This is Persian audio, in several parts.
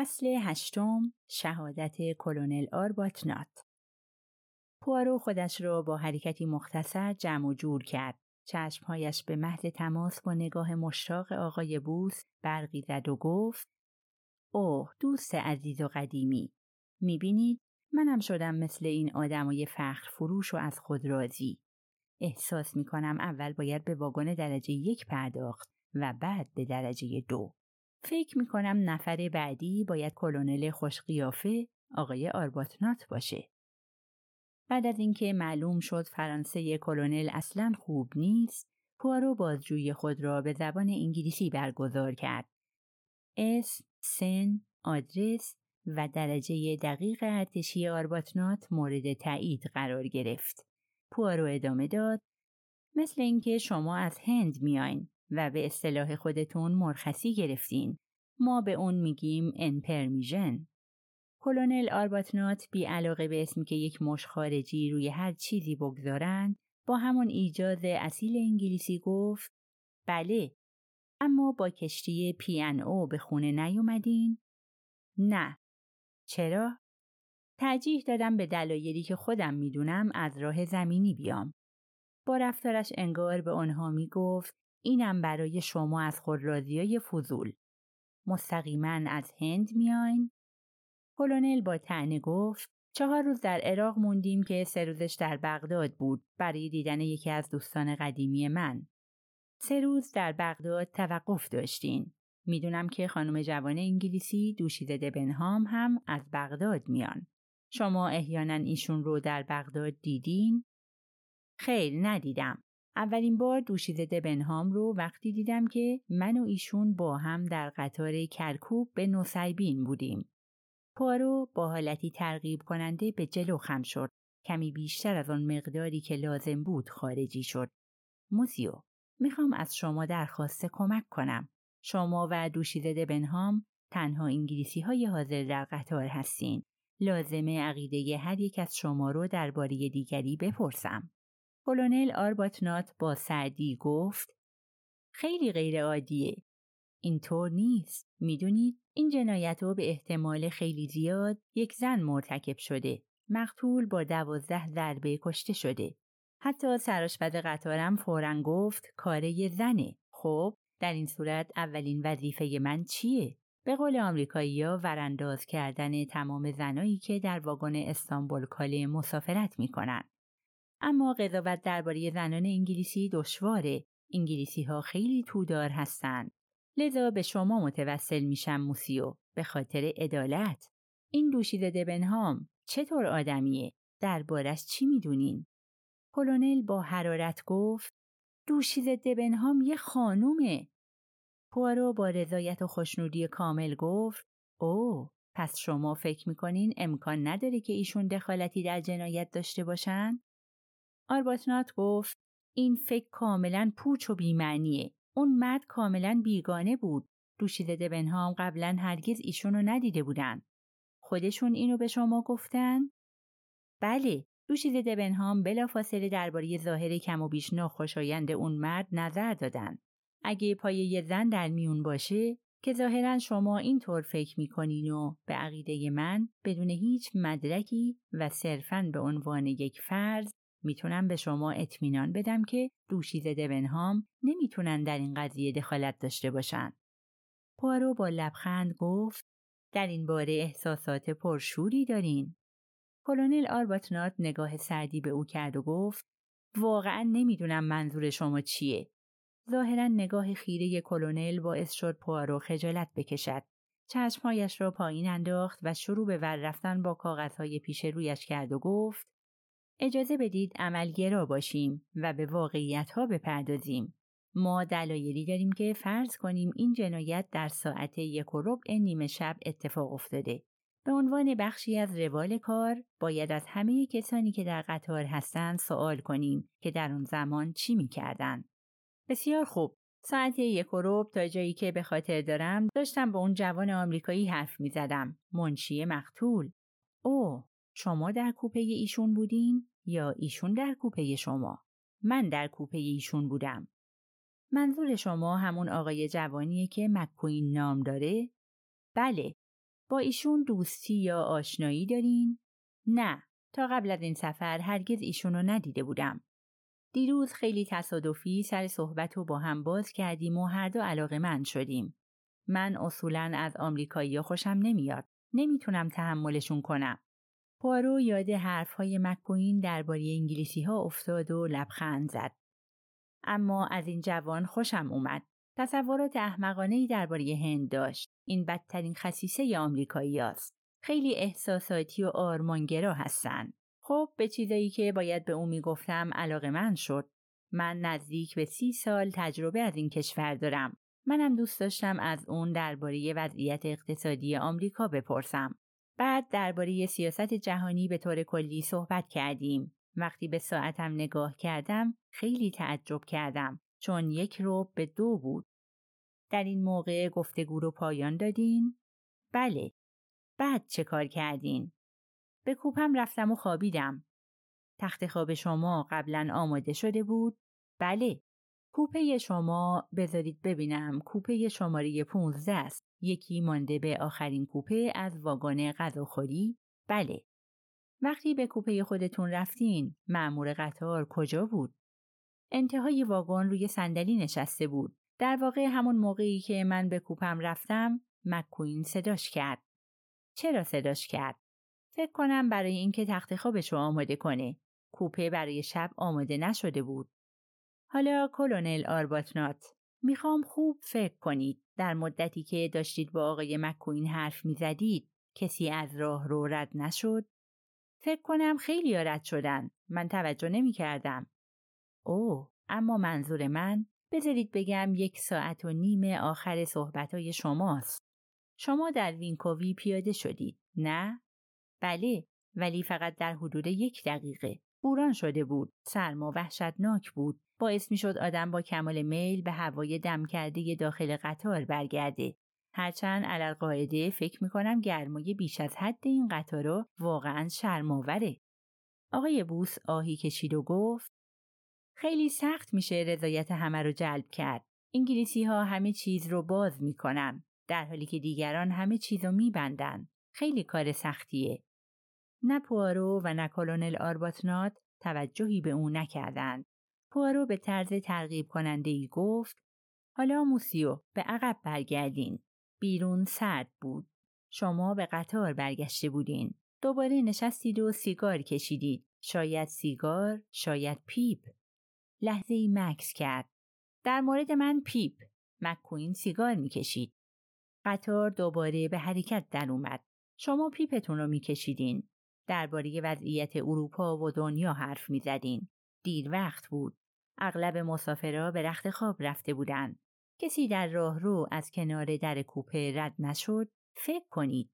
فصل هشتم شهادت کلونل آرباتنات پوارو خودش را با حرکتی مختصر جمع و جور کرد. چشمهایش به محض تماس با نگاه مشتاق آقای بوس برقی زد و گفت اوه دوست عزیز و قدیمی می‌بینید منم شدم مثل این آدمای فخر فروش و از خود راضی. احساس می‌کنم اول باید به واگن درجه یک پرداخت و بعد به درجه دو. فکر می‌کنم نفر بعدی باید کلونل خوشقیافه آقای آرباتنات باشه. بعد از اینکه معلوم شد فرانسه کلونل اصلا خوب نیست، پوارو بازجویی خود را به زبان انگلیسی برگزار کرد. اسم، سن، آدرس و درجه دقیق ارتشی آرباتنات مورد تایید قرار گرفت. پوارو ادامه داد مثل اینکه شما از هند میاین و به اصطلاح خودتون مرخصی گرفتین. ما به اون میگیم en permission. کلونل آرباتنات بی علاقه به اسمی که یک مش خارجی روی هر چیزی بگذارند با همون ایجاز اصیل انگلیسی گفت بله اما با کشتی P and O به خونه نیومدین؟ نه چرا؟ ترجیح دادم به دلایلی که خودم می‌دونم از راه زمینی بیام. با رفتارش انگار به آنها می گفت اینم برای شما از خودرازی فضول. مستقیما از هند میاین؟ کلونل با تعنه گفت چهار روز در عراق موندیم که سه روزش در بغداد بود برای دیدن یکی از دوستان قدیمی من. سه روز در بغداد توقف داشتین. می‌دونم که خانم جوان انگلیسی دوشیزه بنهام هم از بغداد میان. شما احیانا ایشون رو در بغداد دیدین؟ خیر ندیدم. اولین بار دوشیزه بنهام رو وقتی دیدم که من و ایشون با هم در قطار کرکوب به نوسیبین بودیم. پارو با حالتی ترغیب کننده به جلو خم شد. کمی بیشتر از آن مقداری که لازم بود خارجی شد. موسیو می‌خوام از شما درخواست کمک کنم. شما و دوشیزه بنهام تنها انگلیسی های حاضر در قطار هستین. لازمه عقیده هر یک از شما رو درباره دیگری بپرسم. کلونل آرباتنات با سردی گفت خیلی غیر عادیه. اینطور نیست. می‌دونید این جنایت رو به احتمال خیلی زیاد یک زن مرتکب شده. مقتول با دوازده ضربه کشته شده. حتی سراشپز قطارم فورا گفت کاره زنه. خب در این صورت اولین وظیفه من چیه؟ به قول آمریکایی‌ها ورانداز کردن تمام زنایی که در واگن استانبول کاله مسافرت می‌کنن. اما قضاوت درباره زنان انگلیسی دشواره. انگلیسی ها خیلی تودار هستند. لذا به شما متوسل میشم موسیو به خاطر عدالت. این دوشیزه دبنهام چطور آدمیه؟ دربارش چی می‌دونین؟ کلونل با حرارت گفت دوشیزه دبنهام یه خانومه. پوارو با رضایت و خوشنودی کامل گفت او پس شما فکر می‌کنین امکان نداره که ایشون دخالتی در جنایت داشته باشن؟ آرباتنات گفت این فکر کاملا پوچ و بیمعنیه. اون مرد کاملا بیگانه بود. دوشیزه بنهام قبلا هرگز ایشون رو ندیده بودن. خودشون اینو به شما گفتن؟ بله، دوشیزه بنهام بلافاصله درباره ظاهر کم و بیش ناخوشایند اون مرد نظر دادن. اگه پای یه زن در میون باشه که ظاهرا شما اینطور فکر می‌کنین و به عقیده من بدون هیچ مدرکی و صرفا به عنوان یک فرض می‌تونم به شما اطمینان بدم که دوشیزه دبنهام نمی‌تونن در این قضیه دخالت داشته باشن. پارو با لبخند گفت در این باره احساسات پرشوری دارین. کلونل آرباتنات نگاه سردی به او کرد و گفت واقعا نمی‌دونم منظور شما چیه. ظاهرا نگاه خیره کلونل باعث شد پوارو خجالت بکشد. چشمهایش را پایین انداخت و شروع به ور رفتن با کاغذهای پیش رویش کرد و گفت اجازه بدید عملگرا باشیم و به واقعیت ها بپردازیم. ما دلایلی داریم که فرض کنیم این جنایت در ساعت یک و ربع نیمه شب اتفاق افتاده. به عنوان بخشی از روال کار باید از همه کسانی که در قطار هستند سوال کنیم که در اون زمان چی می‌کردن. بسیار خوب. ساعت یک و ربع تا جایی که به خاطر دارم داشتم با اون جوان آمریکایی حرف می زدم. منشی مقتول. او شما در کوپه ایشون بودین یا ایشون در کوپه شما؟ من در کوپه ایشون بودم. منظور شما همون آقای جوانیه که مکوین نام داره؟ بله. با ایشون دوستی یا آشنایی دارین؟ نه تا قبل از این سفر هرگز ایشون رو ندیده بودم. دیروز خیلی تصادفی سر صحبت رو با هم باز کردیم و هر دو علاقه من شدیم. من اصولا از آمریکایی خوشم نمیاد. نمی‌تونم تحملشون کنم. پارو یاد حرفهای مکوین درباره انگلیسی ها افتاد و لبخند زد. اما از این جوان خوشم اومد. تصورات احمقانه درباره هند داشت. این بدترین خصیصه آمریکایی است. خیلی احساساتی و آرمانگرا هستن. خب به چیزایی که باید به او می‌گفتم علاقه من شد. من نزدیک به سی سال تجربه از این کشور دارم. منم دوست داشتم از اون درباره وضعیت اقتصادی آمریکا بپرسم. بعد درباره سیاست جهانی به طور کلی صحبت کردیم. وقتی به ساعتم نگاه کردم خیلی تعجب کردم چون یک رو به دو بود. در این موقع گفتگو رو پایان دادین؟ بله. بعد چه کار کردین؟ به کوپم رفتم و خوابیدم. تخت خواب شما قبلا آماده شده بود؟ بله. کوپه شما بذارید ببینم کوپه شماره 15 است. یکی مانده به آخرین کوپه از واگن غذاخوری؟ بله. وقتی به کوپه خودتون رفتین، مأمور قطار کجا بود؟ انتهای واگن روی صندلی نشسته بود. در واقع همون موقعی که من به کوپم رفتم، مکوین صداش کرد. چرا صداش کرد؟ فکر کنم برای اینکه تخت خوابش رو آماده کنه. کوپه برای شب آماده نشده بود. حالا کلونل آرباتنات می‌خوام خوب فکر کنید در مدتی که داشتید با آقای مکوین حرف می‌زدید کسی از راه رو رد نشد؟ فکر کنم خیلی رد شدن. من توجه نمی کردم. اوه اما منظور من بذارید بگم یک ساعت و نیم آخر صحبتهای شماست. شما در وینکووی پیاده شدید، نه؟ بله، ولی فقط در حدود یک دقیقه. بوران شده بود، سرما وحشتناک بود. باعث می شد آدم با کمال میل به هوای دم کرده داخل قطار برگرده. هرچند علل قاعده فکر می کنم گرمای بیش از حد این قطارا واقعا شرماوره. آقای بوس آهی کشید و گفت خیلی سخت میشه رضایت همه رو جلب کرد. انگلیسی ها همه چیز رو باز می‌کنن در حالی که دیگران همه چیز رو میبندن. خیلی کار سختیه. نه پوارو و نه کلونل آرباتنات توجهی به او نکردند. پوارو به طرز ترغیب کننده ای گفت حالا موسیو به عقب برگردین. بیرون سرد بود. شما به قطار برگشته بودین. دوباره نشستید و سیگار کشیدید. شاید سیگار، شاید پیپ. لحظه ای مکث کرد. در مورد من پیپ. مکوین سیگار می‌کشید. قطار دوباره به حرکت در اومد. شما پیپتون رو میکشیدین. درباره وضعیت اروپا و دنیا حرف می‌زدین. دیر وقت بود. اغلب مسافرها به رخت خواب رفته بودند. کسی در راه رو از کنار در کوپه رد نشد فکر کنید.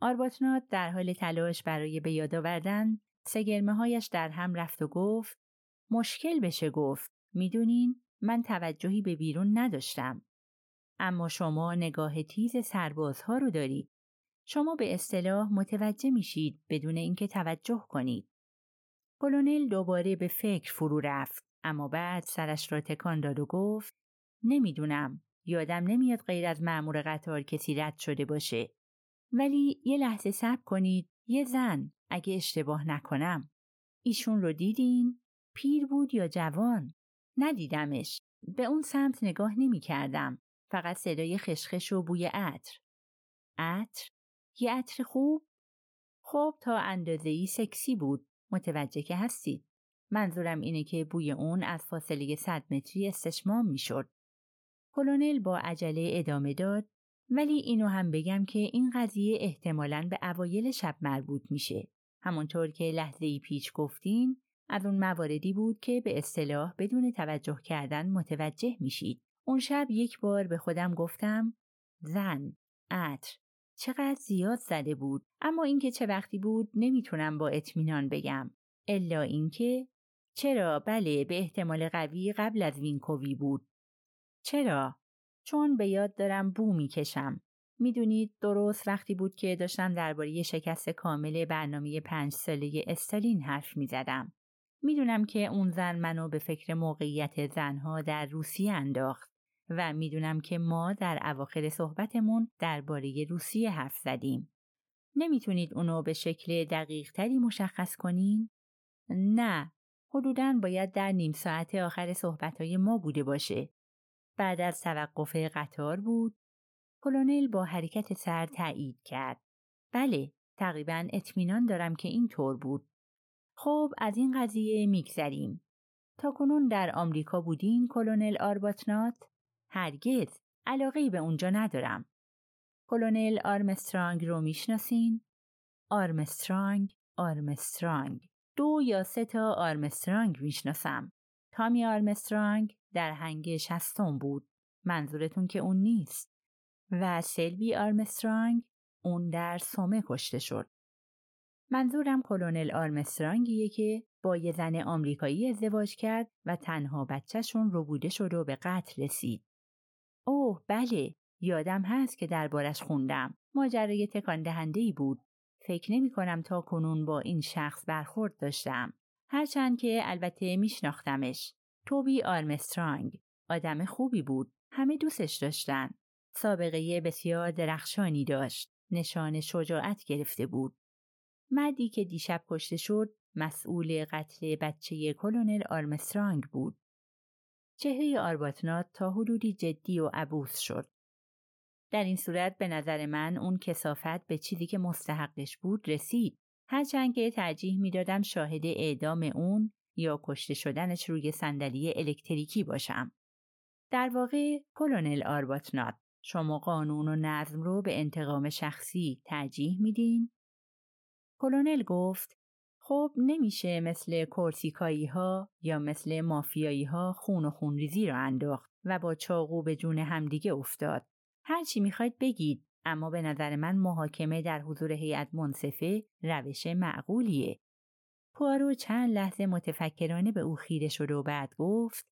آرباتنات در حال تلاش برای به یاد آوردن سگرمه هایش در هم رفت و گفت مشکل بشه گفت می‌دونین من توجهی به بیرون نداشتم. اما شما نگاه تیز سربازها رو دارید. شما به اصطلاح متوجه میشید بدون اینکه توجه کنید. کلونل دوباره به فکر فرو رفت اما بعد سرش را تکان داد و گفت نمی‌دونم یادم نمیاد غیر از معمور قطار کسی رد شده باشه. ولی یه لحظه صبر کنید یه زن اگه اشتباه نکنم. ایشون رو دیدین؟ پیر بود یا جوان؟ ندیدمش. به اون سمت نگاه نمی کردم فقط صدای خشخش و بوی عطر. عطر؟ یه عطر خوب؟ خب تا اندازه ای سکسی بود. متوجه که هستید منظورم اینه که بوی اون از فاصله صد متری استشمام می‌شد کلونل با عجله ادامه داد ولی اینو هم بگم که این قضیه احتمالاً به اوایل شب مربوط میشه. همونطور که لحظه ای پیش گفتین از اون مواردی بود که به اصطلاح بدون توجه کردن متوجه میشید. اون شب یک بار به خودم گفتم زن، عطر، چقدر زیاد زده بود اما اینکه چه وقتی بود نمی‌تونم با اطمینان بگم. الا اینکه چرا بله به احتمال قوی قبل از وینکووی بود چرا؟ چون به یاد دارم بو می‌کشم. می‌دونید درست وقتی بود که داشتم درباره شکست کامل برنامه پنج ساله استالین حرف می‌زدم. می‌دونم که اون زن منو به فکر موقعیت زنها در روسیه انداخت. و می‌دونم که ما در اواخر صحبتمون درباره روسیه حرف زدیم. نمی‌تونید اونو به شکل دقیق تری مشخص کنین؟ نه، حدوداً باید در نیم ساعت آخر صحبتهای ما بوده باشه. بعد از توقف قطار بود. کلونل با حرکت سر تایید کرد. بله، تقریبا اطمینان دارم که این طور بود. خب از این قضیه میگذریم. تا کنون در آمریکا بودین کلونل آرباتنات؟ هرگز علاقه به اونجا ندارم. کلونل آرمسترانگ رو می‌شناسین؟ آرمسترانگ، آرمسترانگ. دو یا سه تا آرمسترانگ می‌شناسم. تامی آرمسترانگ در هنگ شصتم بود. منظورتون که اون نیست. و سلبی آرمسترانگ اون در سومه کشته شد. منظورم کلونل آرمسترانگیه که با یه زن آمریکایی ازدواج کرد و تنها بچهشون رو بوده شد و به قتل رسید. اوه بله یادم هست که دربارش خوندم. ماجرای تکان دهنده ای بود. فکر نمی کنم تا کنون با این شخص برخورد داشتم. هرچند که البته میشناختمش. توبی آرمسترانگ. آدم خوبی بود. همه دوستش داشتن. سابقه بسیار درخشانی داشت. نشان شجاعت گرفته بود. مردی که دیشب کشته شد مسئول قتل بچه کلونل آرمسترانگ بود. چهره آرباتنات تا حدودی جدی و عبوس شد. در این صورت به نظر من اون کسافت به چیزی که مستحقش بود رسید. هرچند که ترجیح می‌دادم شاهد اعدام اون یا کشته شدنش روی صندلی الکتریکی باشم. در واقع کلونل آرباتنات شما قانون و نظم رو به انتقام شخصی ترجیح میدین؟ کلونل گفت خب نمیشه مثل کورسیکایی ها یا مثل مافیایی ها خون و خونریزی را انداخت و با چاقو به جون همدیگه افتاد. هر چی می‌خواید بگید اما به نظر من محاکمه در حضور هیئت منصفه روش معقولیه. پوارو چند لحظه متفکرانه به او خیره شد و بعد گفت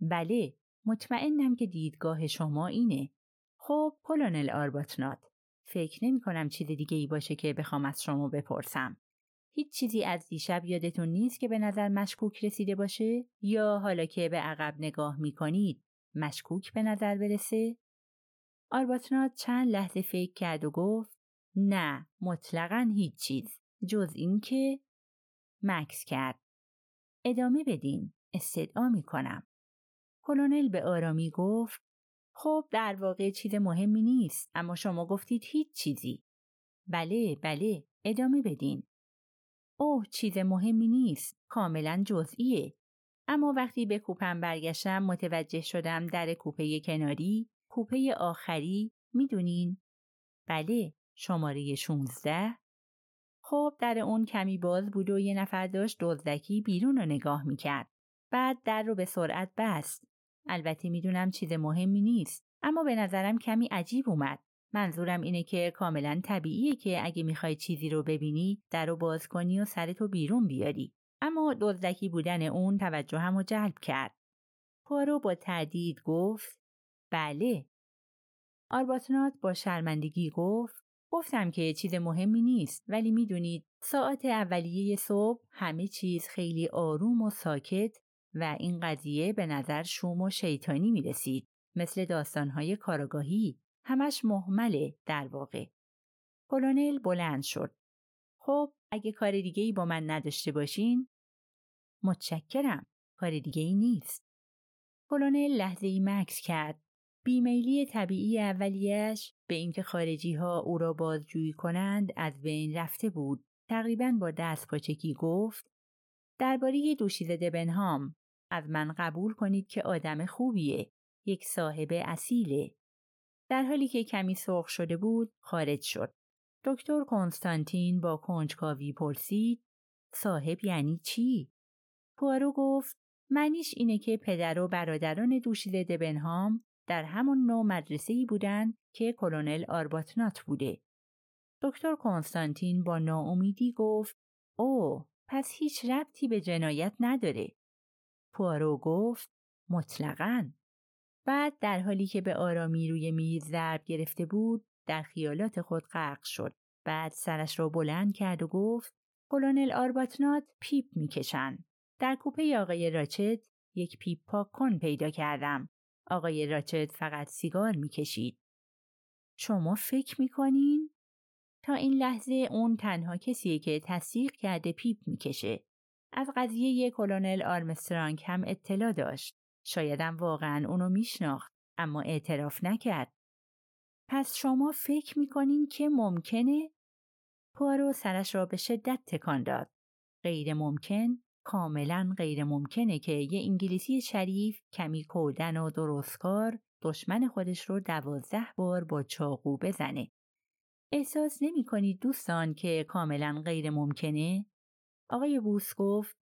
بله مطمئنم که دیدگاه شما اینه. خب کلونل آرباتنات فکر نمی کنم چیز دیگه ای باشه که بخوام از شما بپرسم. هیچ چیزی از دیشب یادتون نیست که به نظر مشکوک رسیده باشه یا حالا که به عقب نگاه می کنید مشکوک به نظر برسه؟ آرباتنات چند لحظه فکر کرد و گفت نه مطلقا هیچ چیز جز اینکه مکس کرد. ادامه بدین استدعا می کنم. کلونل به آرامی گفت خب در واقع چیز مهمی نیست اما شما گفتید هیچ چیزی. بله بله ادامه بدین. اوه چیز مهمی نیست کاملا جزئیه. اما وقتی به کوپم برگشتم متوجه شدم در کوپه کناری کوپه آخری می‌دونین؟ بله شماره 16 خب در اون کمی باز بود و یه نفر داشت دزدکی بیرون رو نگاه می‌کرد. بعد در رو به سرعت بست. البته می‌دونم چیز مهمی نیست اما به نظرم کمی عجیب اومد. منظورم اینه که کاملا طبیعیه که اگه می‌خوای چیزی رو ببینی در رو باز کنی و سرتو بیرون بیاری. اما دزدکی بودن اون توجهم رو جلب کرد. پارو با تردید گفت بله. آرباتنات با شرمندگی گفت گفتم که چیز مهمی نیست ولی می‌دونید ساعت اولیه صبح همه چیز خیلی آروم و ساکت و این قضیه به نظر شوم و شیطانی می رسید. مثل داستانهای کاراگاهی همش محمله در واقع. کلونل بلند شد. خب اگه کار دیگه ای با من نداشته باشین؟ متشکرم. کار دیگه ای نیست. کلونل لحظه ای مکس کرد. بیمیلی طبیعی اولیش به اینکه خارجی ها او را بازجویی کنند از بین رفته بود. تقریبا با دست پاچکی گفت درباره دوشیزه دبنهام از من قبول کنید که آدم خوبیه. یک صاحب اصیله. در حالی که کمی سرخ شده بود خارج شد. دکتر کنستانتین با کنجکاوی پرسید صاحب یعنی چی؟ پوارو گفت معنیش اینه که پدر و برادران دوشیزه دبنهام در همون نوع مدرسه ای بودن که کلونل آرباتنات بوده. دکتر کنستانتین با ناامیدی گفت او پس هیچ ربطی به جنایت نداره. پوارو گفت مطلقاً. بعد در حالی که به آرامی روی میز ضرب گرفته بود در خیالات خود غرق شد. بعد سرش را بلند کرد و گفت کلونل آرباتنات پیپ می‌کشن. در کوپه آقای راچت یک پیپ پاک کن پیدا کردم. آقای راچت فقط سیگار می‌کشید. شما فکر می‌کنین؟ تا این لحظه اون تنها کسیه که تصدیق کرده پیپ می‌کشه. از قضیه کلونل آرمسترانگ هم اطلاع داشت. شایدم واقعا اونو میشناخت اما اعتراف نکرد. پس شما فکر می‌کنین که ممکنه؟ پوارو سرش را به شدت تکان داد. غیر ممکن؟ کاملا غیر ممکنه که یه انگلیسی شریف کمی کودن و درستکار دشمن خودش رو دوازده بار با چاقو بزنه. احساس نمی کنید دوستان که کاملا غیر ممکنه؟ آقای بوس گفت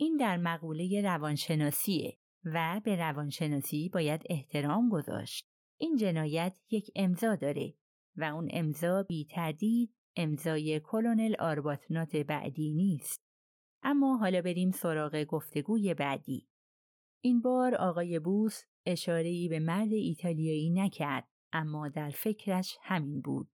این در مقوله روانشناسیه و به روانشناسی باید احترام گذاشت. این جنایت یک امضا داره و اون امضا بی تردید امضای کلونل آرباتنات بعدی نیست. اما حالا بریم سراغ گفتگوی بعدی. این بار آقای بوس اشارهی به مرد ایتالیایی نکرد اما در فکرش همین بود.